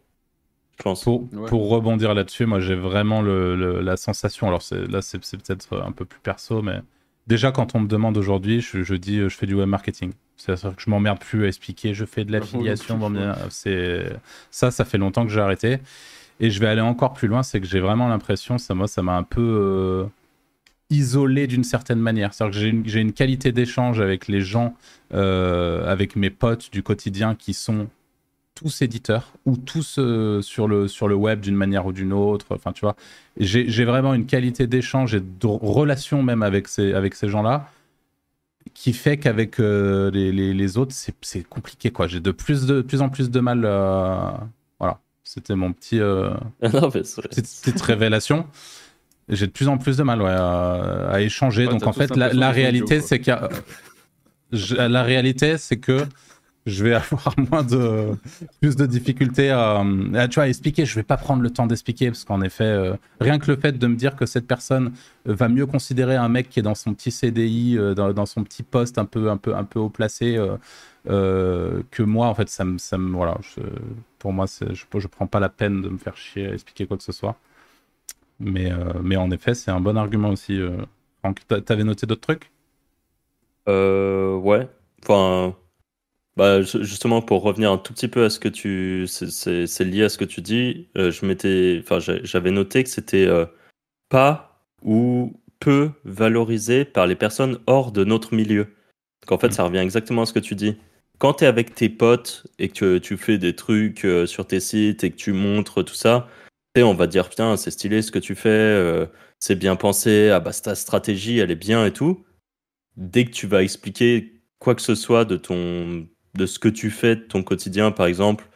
Je pense. Pour, pour rebondir là-dessus, moi j'ai vraiment le, la sensation. Alors là, c'est peut-être un peu plus perso, mais déjà quand on me demande aujourd'hui, je, je, dis je fais du web marketing. C'est-à-dire que je m'emmerde plus à expliquer, je fais de l'affiliation. c'est ça, ça fait longtemps que j'ai arrêté. Et je vais aller encore plus loin, c'est que j'ai vraiment l'impression, ça moi, ça m'a un peu euh, isolé d'une certaine manière. C'est-à-dire que j'ai une, qualité d'échange avec les gens, euh, avec mes potes du quotidien qui sont tous éditeurs ou tous euh, sur, le, sur le web d'une manière ou d'une autre. Enfin, tu vois, j'ai vraiment une qualité d'échange et de relation même avec ces, avec ces gens-là qui fait qu'avec les, les, les, autres, c'est compliqué. quoi. J'ai de plus, de plus en plus de mal. voilà. C'était mon petit, euh, petite, révélation. J'ai de plus en plus de mal à, échanger. Donc en fait, la, réalité, c'est qu'il la réalité, c'est que je vais avoir moins de plus de difficultés à, tu vois, expliquer. Je vais pas prendre le temps d'expliquer parce qu'en effet, euh, rien que le fait de me dire que cette personne va mieux considérer un mec qui est dans son petit CDI, euh, dans, son petit poste un peu un peu un peu haut placé. que moi, en fait, ça me, ça me voilà, pour moi, je ne prends pas la peine de me faire chier à expliquer quoi que ce soit. Mais, euh, mais en effet, c'est un bon argument aussi. Euh. Franck, t'avais noté d'autres trucs? Euh, Ouais. Enfin, bah, justement, pour revenir un tout petit peu à ce que tu. C'est lié à ce que tu dis. je m'étais. Enfin, j'avais noté que c'était pas ou peu valorisé par les personnes hors de notre milieu. qu'en fait, mmh. ça revient exactement à ce que tu dis quand tu es avec tes potes et que tu fais des trucs euh, sur tes sites et que tu montres tout ça, on va dire putain, c'est stylé ce que tu fais, euh, c'est bien pensé, ah bah ta stratégie elle est bien et tout. Dès que tu vas expliquer quoi que ce soit de ton de ce que tu fais de ton quotidien par exemple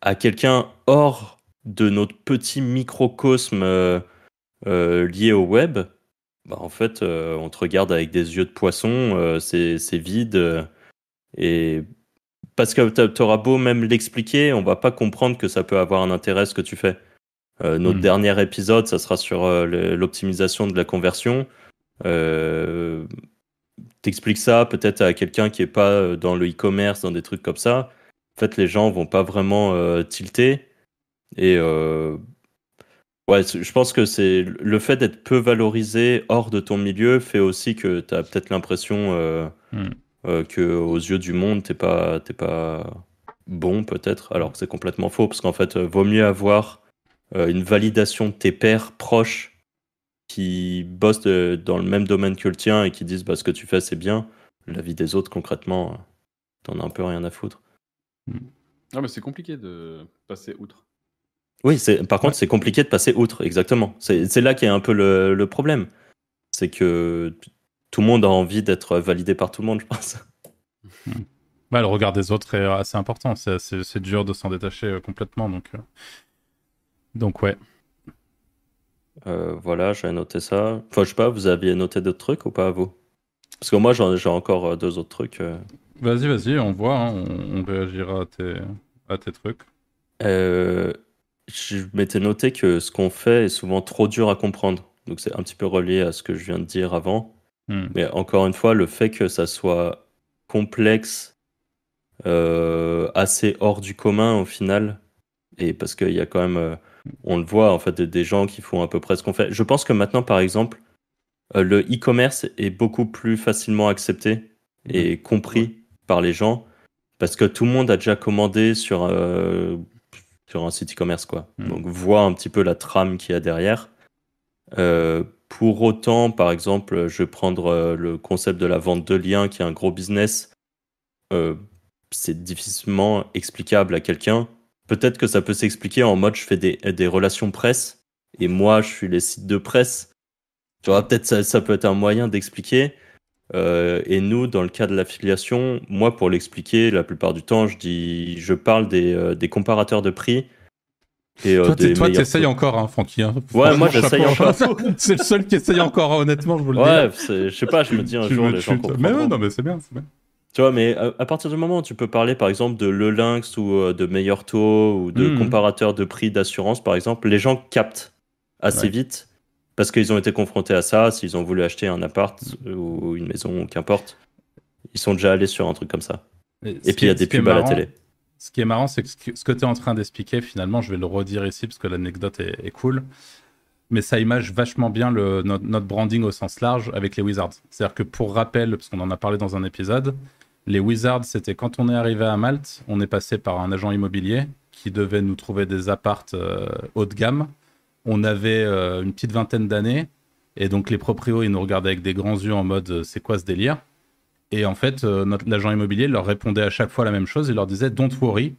à quelqu'un hors de notre petit microcosme euh, lié au web, bah en fait on te regarde avec des yeux de poisson, c'est vide et parce que tu beau même l'expliquer, on va pas comprendre que ça peut avoir un intérêt ce que tu fais. Euh, notre hmm. dernier épisode, ça sera sur euh, l'optimisation de la conversion. Euh, T'expliques ça peut-être à quelqu'un qui est pas dans le e-commerce, dans des trucs comme ça. En fait, les gens vont pas vraiment tilter. Et ouais, je pense que c'est le fait d'être peu valorisé hors de ton milieu fait aussi que tu as peut-être l'impression hmm. Euh, que aux yeux du monde, t'es pas, pas bon peut-être, alors que c'est complètement faux, parce qu'en fait, vaut mieux avoir une validation de tes pairs proches qui bossent dans le même domaine que le tien et qui disent bah, ce que tu fais c'est bien. La vie des autres, concrètement, t'en as un peu rien à foutre. Non, mais c'est compliqué de passer outre. Oui, c'est, par contre, c'est compliqué de passer outre, exactement. C'est, c'est là qu'est un peu le, le problème. C'est que tout le monde a envie d'être validé par tout le monde, je pense. le regard des autres est assez important. C'est dur de s'en détacher euh, complètement. Donc, euh. Donc ouais. Euh, voilà, j'ai noté ça. Enfin, je sais pas, vous aviez noté d'autres trucs ou pas, vous? Parce que moi, j'ai encore deux autres trucs. Vas-y, vas-y, on voit. Hein. on, réagira à tes, à tes trucs. je m'étais noté que ce qu'on fait est souvent trop dur à comprendre. Donc, c'est un petit peu relié à ce que je viens de dire avant. Hmm. Mais encore une fois, le fait que ça soit complexe, euh, assez hors du commun au final, et parce qu'il y a quand même, euh, on le voit en fait, des gens qui font à peu près ce qu'on fait. Je pense que maintenant, par exemple, euh, le e-commerce est beaucoup plus facilement accepté et compris par les gens parce que tout le monde a déjà commandé sur, sur un site e-commerce, quoi. Hmm. Donc, voit un petit peu la trame qu'il y a derrière. Pour autant, par exemple, je vais prendre euh, le concept de la vente de liens, qui est un gros business. Euh, c'est difficilement explicable à quelqu'un peut-être que ça peut s'expliquer en mode je fais des, des relations presse et moi je suis les sites de presse. Tu vois, peut-être ça, ça peut être un moyen d'expliquer. Euh, et nous, dans le cas de l'affiliation, moi, pour l'expliquer, la plupart du temps, je dis, je parle des, euh, des comparateurs de prix. Et, euh, toi, tu essayes encore, hein, Francky. Hein. Ouais, moi, j'essaye encore. c'est le seul qui essaye encore, hein, honnêtement, je vous le dis. Ouais, je sais pas, je me dis un jour, les gens Mais non, mais c'est bien, c'est bien. Tu vois, mais à, partir du moment où tu peux parler, par exemple, de Le Lynx ou de Meilleur Taux ou de mmh. comparateurs de prix d'assurance, par exemple, les gens captent assez vite parce qu'ils ont été confrontés à ça, s'ils ont voulu acheter un appart ou une maison, qu'importe, ils sont déjà allés sur un truc comme ça. Et, puis il y a des pubs à la télé. Ce qui est marrant, c'est que ce que tu es en train d'expliquer, finalement, je vais le redire ici parce que l'anecdote est, cool, mais ça image vachement bien le, notre, branding au sens large avec les Wizards. C'est-à-dire que pour rappel, parce qu'on en a parlé dans un épisode, les Wizards, c'était quand on est arrivé à Malte, on est passé par un agent immobilier qui devait nous trouver des appartes euh, haut de gamme on avait euh, une petite vingtaine d'années. Et donc les proprios, ils nous regardaient avec des grands yeux en mode euh, c'est quoi ce délire? Et en fait, notre, l'agent immobilier leur répondait à chaque fois la même chose. Il leur disait Don't worry,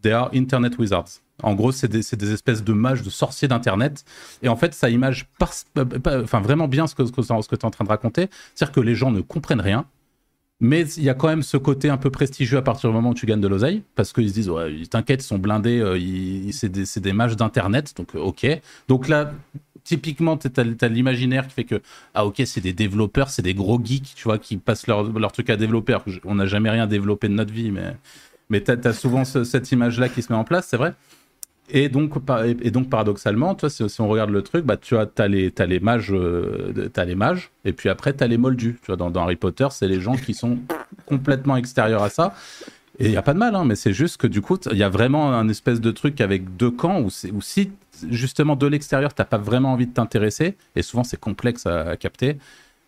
they are Internet wizards. En gros, c'est des, espèces de mages, de sorciers d'Internet. Et en fait, ça image enfin, vraiment bien ce que, ce que, ce que tu es en train de raconter. C'est-à-dire que les gens ne comprennent rien. Mais il y a quand même ce côté un peu prestigieux à partir du moment où tu gagnes de l'oseille, parce qu'ils se disent, ouais, t'inquiète, ils sont blindés, euh, c'est des, des, mages d'Internet, donc euh, ok. Donc là, typiquement, tu as, l'imaginaire qui fait que, ah ok, c'est des développeurs, c'est des gros geeks, tu vois, qui passent leur, leur truc à développer. On n'a jamais rien développé de notre vie, mais, mais tu as, souvent cette image-là qui se met en place, c'est vrai. Et donc, et donc paradoxalement, toi, si, on regarde le truc, bah, tu as, les, as les mages, euh, les mages, et puis après, tu as les moldus. Tu vois, dans, Harry Potter, c'est les gens qui sont complètement extérieurs à ça. Et il n'y a pas de mal, hein, mais c'est juste que du coup, il y a vraiment un espèce de truc avec deux camps où, si justement de l'extérieur, tu n'as pas vraiment envie de t'intéresser, et souvent c'est complexe à, capter,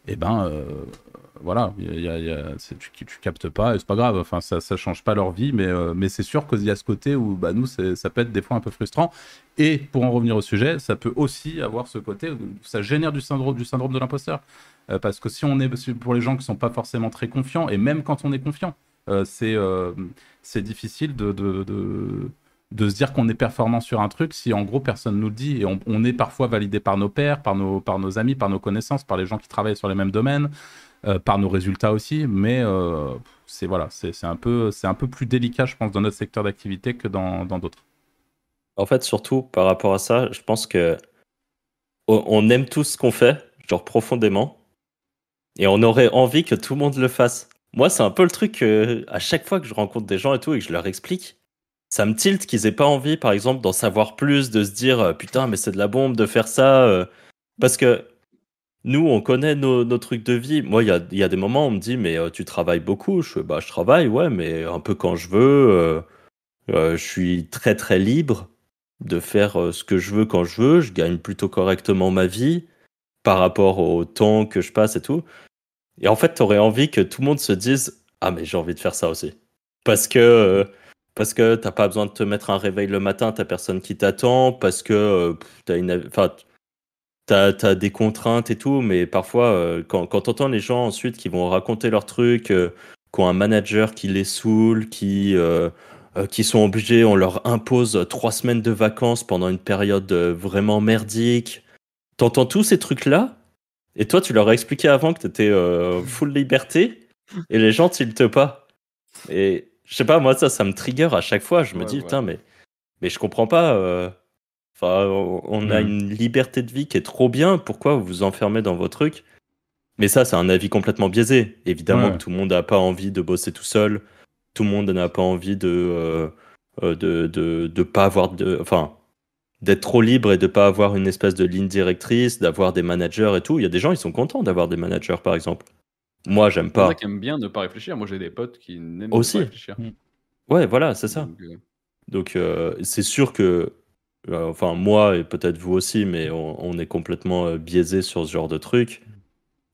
et eh ben euh, voilà, tu, tu, captes pas et c'est pas grave. Enfin, ça, change pas leur vie, mais, euh, mais c'est sûr qu'il y a ce côté où bah, nous, ça peut être des fois un peu frustrant. Et pour en revenir au sujet, ça peut aussi avoir ce côté où ça génère du syndrome, du syndrome de l'imposteur. Euh, parce que si on est pour les gens qui sont pas forcément très confiants, et même quand on est confiant, euh, c'est difficile de, de, de, se dire qu'on est performant sur un truc si en gros personne nous le dit. Et on, on, est parfois validé par nos pairs, par nos, par nos amis, par nos connaissances, par les gens qui travaillent sur les mêmes domaines. Euh, par nos résultats aussi, mais euh, c'est voilà, c'est un peu un peu plus délicat, je pense, dans notre secteur d'activité que dans d'autres. En fait, surtout par rapport à ça, je pense que on aime tout ce qu'on fait, genre profondément, et on aurait envie que tout le monde le fasse. Moi, c'est un peu le truc que, à chaque fois que je rencontre des gens et tout et que je leur explique, ça me tilte qu'ils aient pas envie, par exemple, d'en savoir plus, de se dire euh, putain, mais c'est de la bombe de faire ça. Parce que nous, on connaît nos, trucs de vie. Moi, il y a, des moments où on me dit, mais euh, tu travailles beaucoup. Je bah, je travaille, ouais, mais un peu quand je veux. Euh, euh, je suis très, très libre de faire ce que je veux quand je veux. Je gagne plutôt correctement ma vie par rapport au temps que je passe et tout. Et en fait, tu aurais envie que tout le monde se dise, ah, mais j'ai envie de faire ça aussi. Parce que. parce que t'as pas besoin de te mettre un réveil le matin, t'as personne qui t'attend, parce que tu as une, enfin, t'as as des contraintes et tout, mais parfois, euh, quand, quand t'entends les gens ensuite qui vont raconter leurs trucs, euh, qui ont un manager qui les saoule, qui, euh, qui sont obligés, on leur impose trois semaines de vacances pendant une période vraiment merdique. T'entends tous ces trucs-là, et toi, tu leur as expliqué avant que t'étais full liberté, et les gens tiltent pas. Et je sais pas, moi, ça, ça me trigger à chaque fois. Je me dis, putain, mais, mais je comprends pas Enfin, on a hmm. une liberté de vie qui est trop bien. Pourquoi vous vous enfermez dans vos trucs? Mais ça, c'est un avis complètement biaisé. Évidemment que tout le monde n'a pas envie de bosser tout seul. Tout le monde n'a pas envie de, euh, euh, de, de, de, pas avoir de, enfin, d'être trop libre et de pas avoir une espèce de ligne directrice, d'avoir des managers et tout. Il y a des gens, ils sont contents d'avoir des managers, par exemple. Moi, j'aime pas. Il y en a qui aiment bien ne pas réfléchir. Moi, j'ai des potes qui n'aiment pas réfléchir. Ouais, voilà, c'est ça. Donc, euh, c'est sûr que enfin, moi et peut-être vous aussi, mais on, est complètement euh, biaisé sur ce genre de truc.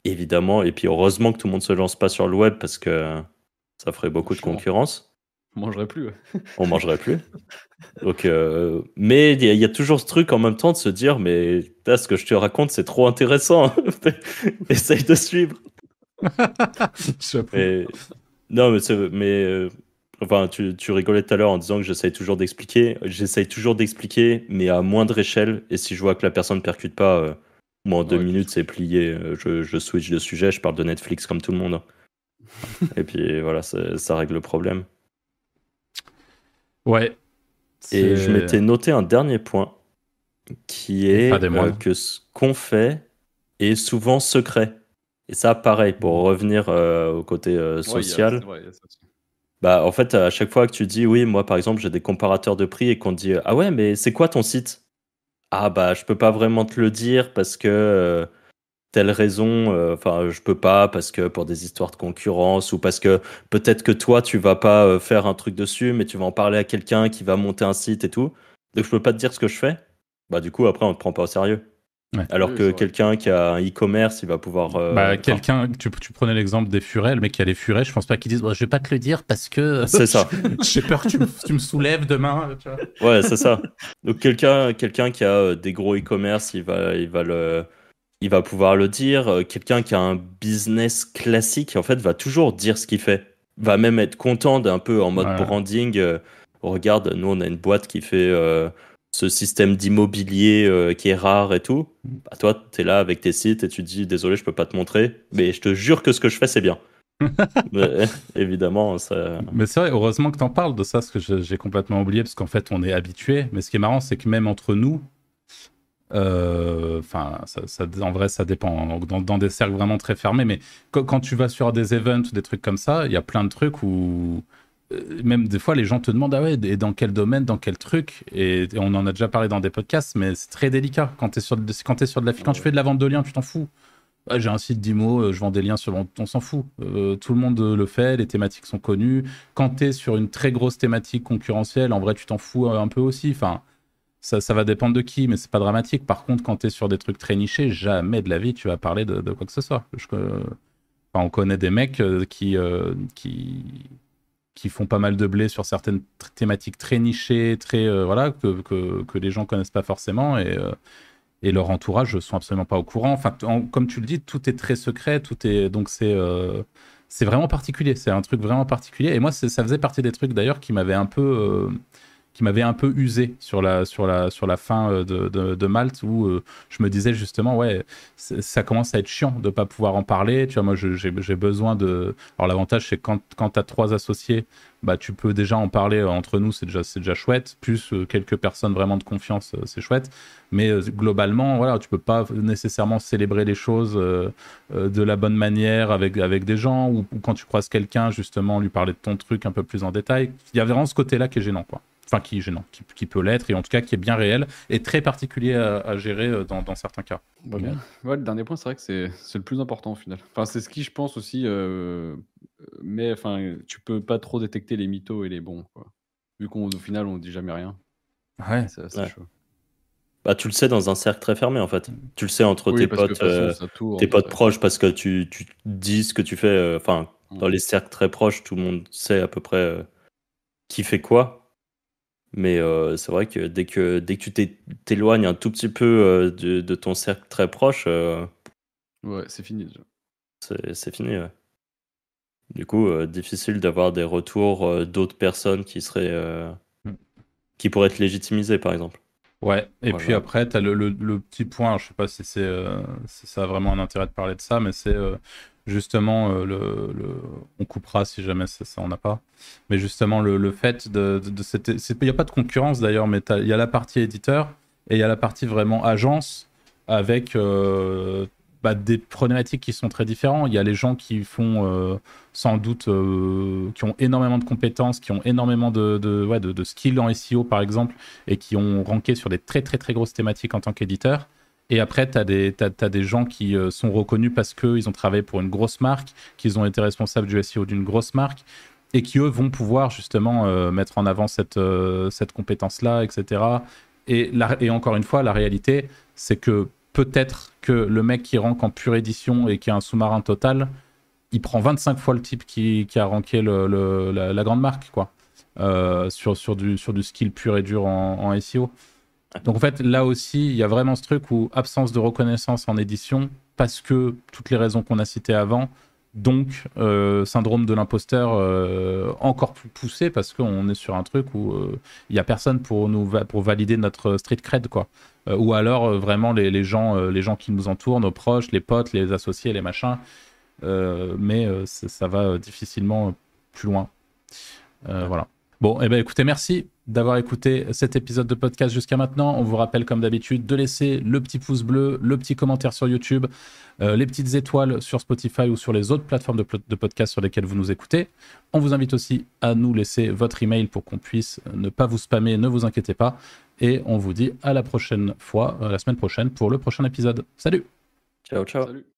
Évidemment. Et puis, heureusement que tout le monde se lance pas sur le web parce que ça ferait beaucoup de concurrence. On mangerait plus. on mangerait plus. Donc, euh, mais il y, a toujours ce truc en même temps de se dire, mais là, ce que je te raconte, c'est trop intéressant. Essaye de suivre. non, mais, mais Enfin, tu, tu rigolais tout à l'heure en disant que j'essaye toujours d'expliquer. J'essaye toujours d'expliquer, mais à moindre échelle. Et si je vois que la personne ne percute pas, euh, moi en deux Ouais, minutes c'est plié. euh, Je, je switch de sujet, je parle de Netflix comme tout le monde. et puis voilà, ça, ça règle le problème. Ouais. Et je m'étais noté un dernier point qui est euh, que ce qu'on fait est souvent secret. Et ça, pareil, pour revenir euh, au côté euh, Ouais, social. y a ça aussi. Bah, en fait, à chaque fois que tu dis oui, moi par exemple, j'ai des comparateurs de prix et qu'on te dit ah ouais, mais c'est quoi ton site? Ah bah, je peux pas vraiment te le dire parce que euh, telle raison, euh, enfin, je peux pas parce que pour des histoires de concurrence ou parce que peut-être que toi tu vas pas euh, faire un truc dessus, mais tu vas en parler à quelqu'un qui va monter un site et tout. Donc je peux pas te dire ce que je fais? Bah, du coup, après, on te prend pas au sérieux. Ouais. Alors que quelqu'un qui a un e-commerce, il va pouvoir. euh, Bah, quelqu'un, tu, tu prenais l'exemple des furets, le mec qui a les furets, je pense pas qu'il dise, Bon, je vais pas te le dire parce que. C'est ça. J'ai peur que tu me, tu me soulèves demain. Tu vois. Ouais, c'est ça. Donc quelqu'un quelqu'un qui a euh, des gros e-commerce, il va il va le il va pouvoir le dire. Euh, Quelqu'un qui a un business classique, en fait, va toujours dire ce qu'il fait. Va même être content d'un peu en mode Ouais. branding. euh, regarde, nous on a une boîte qui fait euh, ce système d'immobilier euh, qui est rare et tout. Bah, toi, tu es là avec tes sites et tu te dis désolé, je peux pas te montrer, mais je te jure que ce que je fais c'est bien. Mais, évidemment, ça Mais c'est vrai, heureusement que t'en parles de ça, parce que j'ai complètement oublié, parce qu'en fait, on est habitué. Mais ce qui est marrant, c'est que même entre nous, euh, enfin, ça, ça- en vrai, ça dépend. Dans, dans des cercles vraiment très fermés, mais quand, quand tu vas sur des events ou des trucs comme ça, il y a plein de trucs où euh, même des fois les gens te demandent ah ouais et dans quel domaine dans quel truc? Et, et on en a déjà parlé dans des podcasts mais c'est très délicat quand tu es sur de- quand t'es sur de la quand tu fais de la vente de liens tu t'en fous Ah, j'ai un site d'IMO, euh, je vends des liens sur. On, s'en fout. Euh, tout le monde euh, le fait, les thématiques sont connues. Quand tu es sur une très grosse thématique concurrentielle, en vrai, tu t'en fous euh, un peu aussi. Enfin, ça, ça va dépendre de qui, mais c'est pas dramatique. Par contre, quand tu es sur des trucs très nichés, jamais de la vie tu vas parler de, de quoi que ce soit. Je- euh, enfin, on connaît des mecs euh, qui, euh, qui, qui font pas mal de blé sur certaines thématiques très nichées, très, euh, voilà, que, que, les gens connaissent pas forcément. Et. euh, et leur entourage ne sont absolument pas au courant. Enfin, en- comme tu le dis, tout est très secret, tout est donc c'est euh, c'est vraiment particulier. C'est un truc vraiment particulier. Et moi, ça faisait partie des trucs d'ailleurs qui m'avaient un peu qui m'avait un peu usé sur la sur la sur la fin euh, de, de, Malte où euh, je me disais justement ouais ça commence à être chiant de pas pouvoir en parler. Tu vois, moi j'ai besoin de. Alors l'avantage c'est quand quand t'as trois associés bah, tu peux déjà en parler euh, entre nous, c'est déjà, déjà chouette. Plus quelques personnes vraiment de confiance, c'est chouette. Mais globalement, voilà, tu peux pas nécessairement célébrer les choses de la bonne manière avec, avec des gens ou, ou quand tu croises quelqu'un, justement, lui parler de ton truc un peu plus en détail. Il y a vraiment ce côté-là qui est gênant, quoi. Enfin, qui est gênant, qui, qui peut l'être et en tout cas qui est bien réel et très particulier à, à gérer euh, dans, dans certains cas. Bah, bien. Ouais, le dernier point, c'est vrai que c'est le plus important au final. Enfin, c'est ce qui, je pense aussi, euh, mais enfin, tu peux pas trop détecter les mythos et les bons, quoi. Vu qu'au final, on dit jamais rien. Ouais. C'est assez Ouais. chaud. Bah, tu le sais dans un cercle très fermé en fait. Tu le sais entre Oui, tes potes, euh, tourne, tes potes proches parce que tu, tu dis ce que tu fais. euh, Enfin, Mm. dans les cercles très proches, tout le monde sait à peu près euh, qui fait quoi. Mais euh, c'est vrai que dès que dès que tu t'é- t'éloignes un tout petit peu euh, de, de ton cercle très proche, euh, Ouais, c'est fini déjà. c'est fini. ouais. Du coup, difficile d'avoir des retours d'autres personnes qui seraient euh, Mm. qui pourraient être légitimisées, par exemple. Ouais, et Voilà. puis après, tu as le, le- le petit point, je sais pas si, c'est, si ça a vraiment un intérêt de parler de ça, mais c'est justement, euh, le, on coupera si jamais ça, ça en a pas, mais justement le, le fait de, de, cette... Il n'y a pas de concurrence d'ailleurs, mais il y a la partie éditeur et il y a la partie vraiment agence avec euh, bah, des problématiques qui sont très différentes. Il y a les gens qui font euh, sans doute, qui ont énormément de compétences, qui ont énormément de, de, de, de skills en SEO par exemple, et qui ont ranké sur des très très très grosses thématiques en tant qu'éditeur. Et après, tu as, des gens qui euh, sont reconnus parce qu'ils ont travaillé pour une grosse marque, qu'ils ont été responsables du SEO d'une grosse marque, et qui, eux, vont pouvoir justement euh, mettre en avant cette, euh, cette compétence-là, etc. Et, et encore une fois, la réalité, c'est que peut-être que le mec qui rank en pure édition et qui a un sous-marin total, il prend 25 fois le type qui, qui a ranké la, grande marque, quoi. Sur, sur, du, sur du skill pur et dur en SEO. Donc en fait, là aussi, il y a vraiment ce truc où absence de reconnaissance en édition, parce que toutes les raisons qu'on a citées avant, Donc, euh, syndrome de l'imposteur euh, encore plus poussé parce qu'on est sur un truc où il n'y a personne pour, nous pour valider notre street cred, quoi. ou alors vraiment les, les gens, les gens qui nous entourent, nos proches, les potes, les associés, les machins. mais ça va difficilement plus loin. Voilà. Bon, eh ben écoutez, merci d'avoir écouté cet épisode de podcast jusqu'à maintenant. On vous rappelle, comme d'habitude, de laisser le petit pouce bleu, le petit commentaire sur YouTube, euh, les petites étoiles sur Spotify ou sur les autres plateformes de, de, podcast sur lesquelles vous nous écoutez. On vous invite aussi à nous laisser votre email pour qu'on puisse ne pas vous spammer, ne vous inquiétez pas. Et on vous dit à la prochaine fois, euh, la semaine prochaine, pour le prochain épisode. Salut Ciao, ciao. Salut.